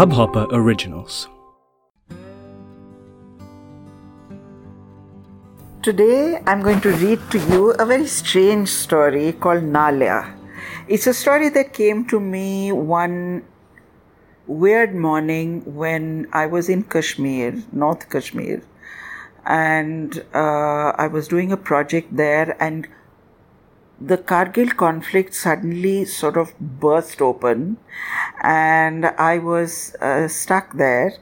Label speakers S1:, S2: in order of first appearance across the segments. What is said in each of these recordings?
S1: Hubhopper Originals.
S2: Today I'm going to read to you a very strange story called Nalia. It's a story that came to me one weird morning when I was in Kashmir, North Kashmir, and uh, I was doing a project there, and the Kargil conflict suddenly sort of burst open, and I was uh, stuck there.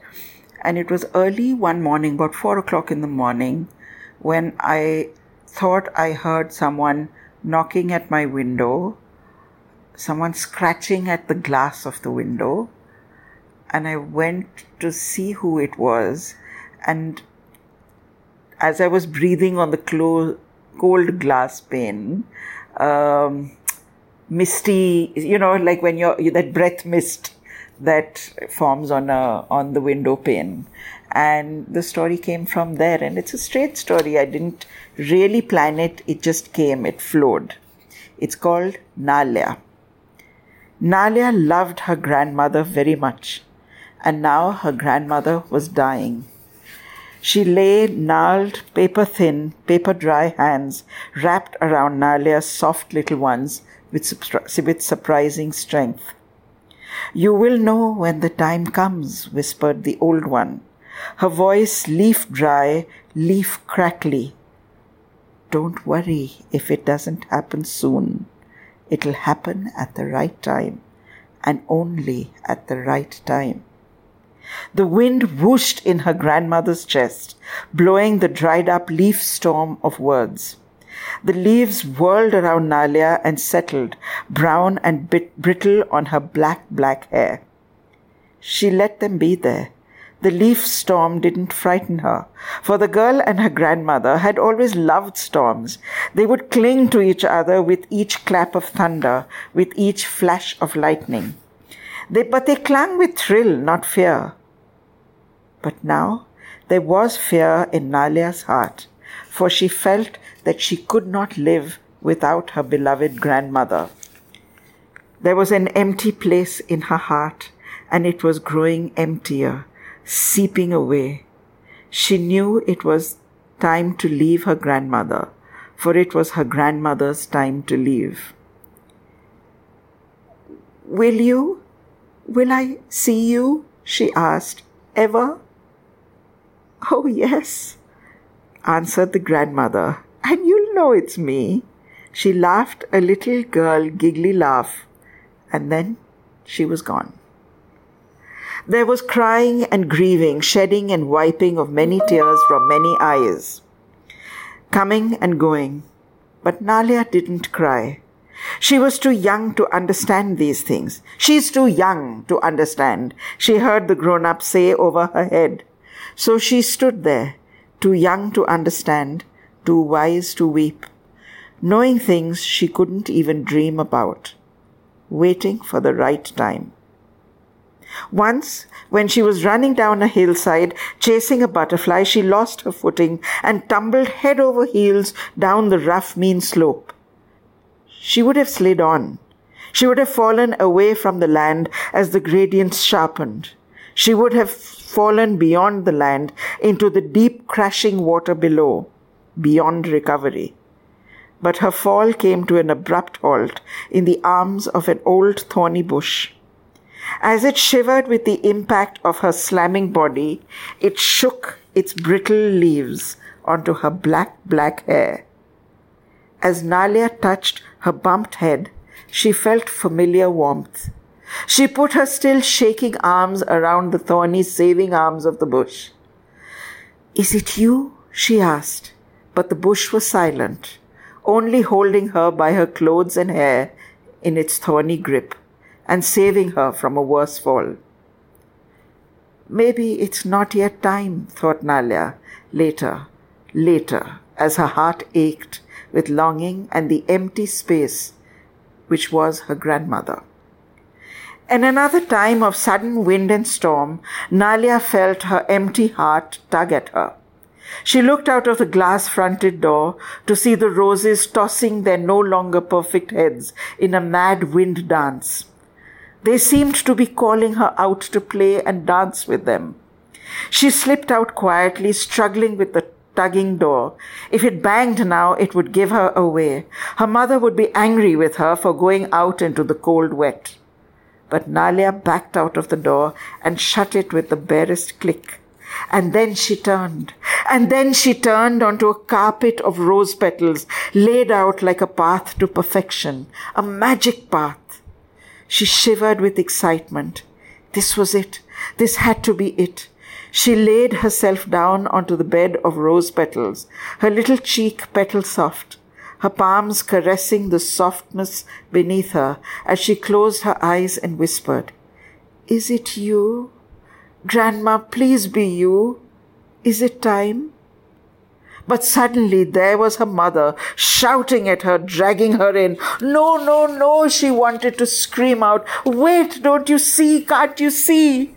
S2: And it was early one morning, about four o'clock in the morning, when I thought I heard someone knocking at my window, someone scratching at the glass of the window, and I went to see who it was. And as I was breathing on the clo- cold glass pane, um, misty, you know, like when you're that breath mist that forms on a on the window pane, and the story came from there. And it's a straight story. I didn't really plan it. It just came. It flowed. It's called Nalia. Nalia loved her grandmother very much, and now her grandmother was dying. She lay gnarled, paper thin, paper dry hands wrapped around Nalia's soft little ones with, with surprising strength. You will know when the time comes, whispered the old one, her voice leaf dry, leaf crackly. Don't worry if it doesn't happen soon. It'll happen at the right time, and only at the right time. The wind whooshed in her grandmother's chest, blowing the dried up leaf storm of words. The leaves whirled around Nalia and settled, brown and bit brittle, on her black, black hair. She let them be there. The leaf storm didn't frighten her, for the girl and her grandmother had always loved storms. They would cling to each other with each clap of thunder, with each flash of lightning. They, but they clung with thrill, not fear. But now there was fear in Nalia's heart, for she felt that she could not live without her beloved grandmother. There was an empty place in her heart, and it was growing emptier, seeping away. She knew it was time to leave her grandmother, for it was her grandmother's time to leave. Will you? Will I see you? she asked. Ever? Oh, yes, answered the grandmother, and you'll know it's me. She laughed a little girl giggly laugh, and then she was gone. There was crying and grieving, shedding and wiping of many tears from many eyes, coming and going. But Nalia didn't cry. She was too young to understand these things. She's too young to understand, she heard the grown up say over her head. So she stood there, too young to understand, too wise to weep, knowing things she couldn't even dream about, waiting for the right time. Once, when she was running down a hillside chasing a butterfly, she lost her footing and tumbled head over heels down the rough, mean slope. She would have slid on. She would have fallen away from the land as the gradients sharpened. She would have fallen beyond the land into the deep crashing water below, beyond recovery. But her fall came to an abrupt halt in the arms of an old thorny bush. As it shivered with the impact of her slamming body, it shook its brittle leaves onto her black, black hair. As Nalia touched her bumped head, she felt familiar warmth. She put her still shaking arms around the thorny saving arms of the bush. Is it you? she asked, but the bush was silent, only holding her by her clothes and hair in its thorny grip and saving her from a worse fall. Maybe it's not yet time, thought Nalia, later, later, as her heart ached with longing and the empty space which was her grandmother. In another time of sudden wind and storm, Nalia felt her empty heart tug at her. She looked out of the glass fronted door to see the roses tossing their no longer perfect heads in a mad wind dance. They seemed to be calling her out to play and dance with them. She slipped out quietly, struggling with the tugging door. If it banged now, it would give her away. Her mother would be angry with her for going out into the cold wet. But Nalia backed out of the door and shut it with the barest click. And then she turned. And then she turned onto a carpet of rose petals laid out like a path to perfection, a magic path. She shivered with excitement. This was it. This had to be it. She laid herself down onto the bed of rose petals, her little cheek petal soft, her palms caressing the softness beneath her as she closed her eyes and whispered, Is it you? Grandma, please be you. Is it time? But suddenly there was her mother shouting at her, dragging her in. No, no, no, she wanted to scream out. Wait, don't you see? Can't you see?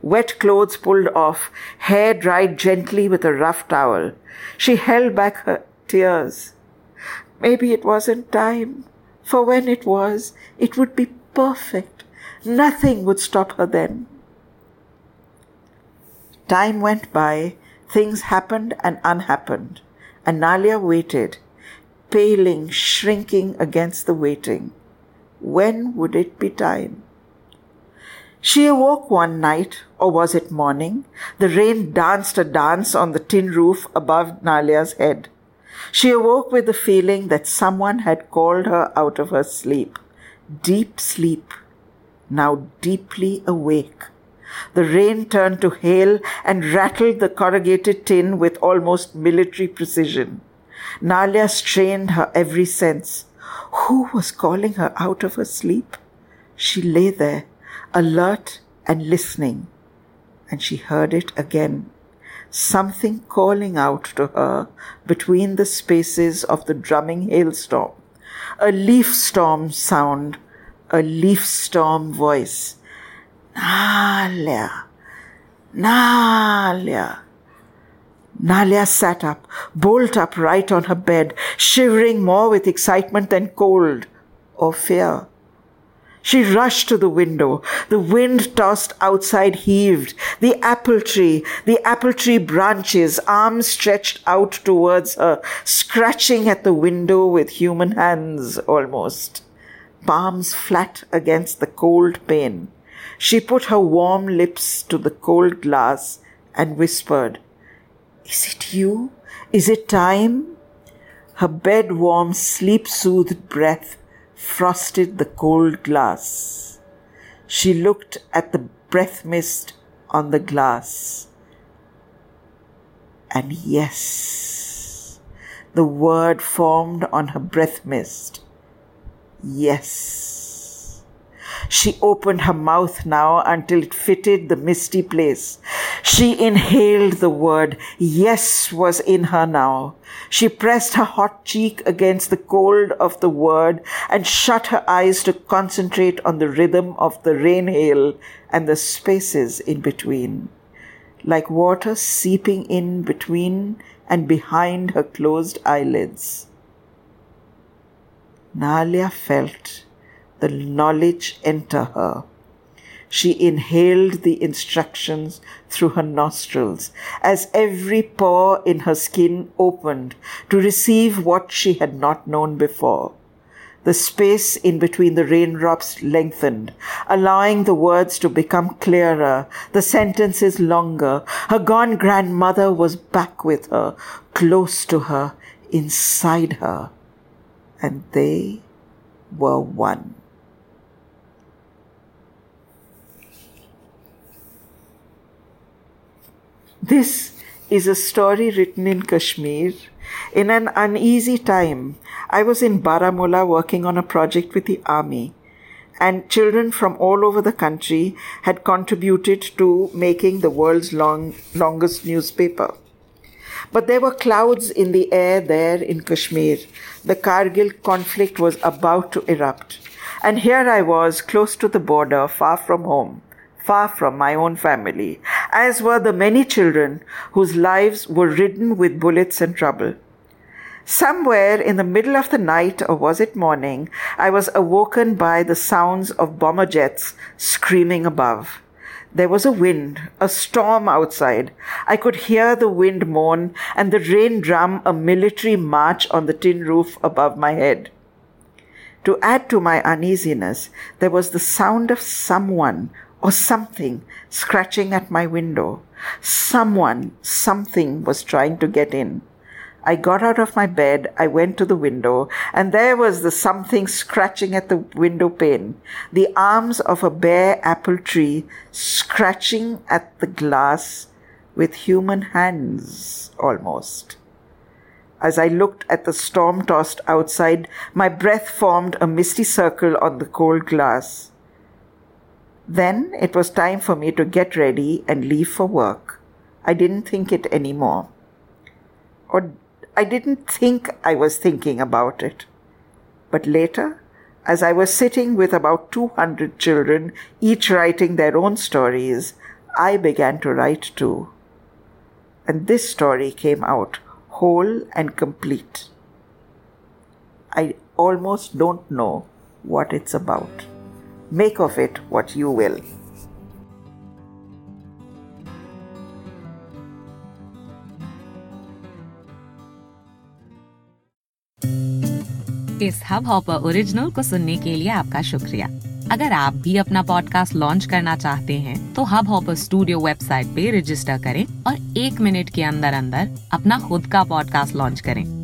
S2: Wet clothes pulled off, hair dried gently with a rough towel. She held back her tears. Maybe it wasn't time, for when it was, it would be perfect. Nothing would stop her then. Time went by, things happened and unhappened, and Nalia waited, paling, shrinking against the waiting. When would it be time? She awoke one night, or was it morning? The rain danced a dance on the tin roof above Nalia's head. She awoke with the feeling that someone had called her out of her sleep. Deep sleep, now deeply awake. The rain turned to hail and rattled the corrugated tin with almost military precision. Nalia strained her every sense. Who was calling her out of her sleep? She lay there, alert and listening, and she heard it again. Something calling out to her between the spaces of the drumming hailstorm. A leaf storm sound, a leaf storm voice Nalia, Nalia. Nalia sat up, bolt upright on her bed, shivering more with excitement than cold or fear. She rushed to the window. The wind tossed outside heaved. The apple tree, the apple tree branches, arms stretched out towards her, scratching at the window with human hands almost. Palms flat against the cold pane. She put her warm lips to the cold glass and whispered, Is it you? Is it time? Her bed warm, sleep soothed breath frosted the cold glass. She looked at the breath mist on the glass. And yes, the word formed on her breath mist. Yes. She opened her mouth now until it fitted the misty place. She inhaled the word. Yes was in her now. She pressed her hot cheek against the cold of the word and shut her eyes to concentrate on the rhythm of the rain hail and the spaces in between. Like water seeping in between and behind her closed eyelids. Nalia felt the knowledge enter her. She inhaled the instructions through her nostrils as every pore in her skin opened to receive what she had not known before. The space in between the raindrops lengthened, allowing the words to become clearer, the sentences longer. Her gone grandmother was back with her, close to her, inside her, and they were one. This is a story written in Kashmir in an uneasy time. I was in Baramulla working on a project with the army, and children from all over the country had contributed to making the world's long, longest newspaper. But there were clouds in the air there in Kashmir. The Kargil conflict was about to erupt. And here I was, close to the border, far from home far from my own family, as were the many children whose lives were ridden with bullets and trouble. Somewhere in the middle of the night, or was it morning, I was awoken by the sounds of bomber jets screaming above. There was a wind, a storm outside. I could hear the wind moan and the rain drum a military march on the tin roof above my head. To add to my uneasiness, there was the sound of someone or something scratching at my window. Someone, something was trying to get in. I got out of my bed, I went to the window, and there was the something scratching at the window pane, the arms of a bare apple tree scratching at the glass with human hands almost. As I looked at the storm tossed outside, my breath formed a misty circle on the cold glass. Then it was time for me to get ready and leave for work. I didn't think it anymore. Or I didn't think I was thinking about it. But later, as I was sitting with about 200 children, each writing their own stories, I began to write too. And this story came out whole and complete. I almost don't know what it's about. Make of it what you will.
S1: इस hub hopper original को सुनने के लिए आपका शुक्रिया अगर आप भी अपना पॉडकास्ट लॉन्च करना चाहते हैं तो हब हॉपर स्टूडियो वेबसाइट पे रजिस्टर करें और एक मिनट के अंदर अंदर अपना खुद का पॉडकास्ट लॉन्च करें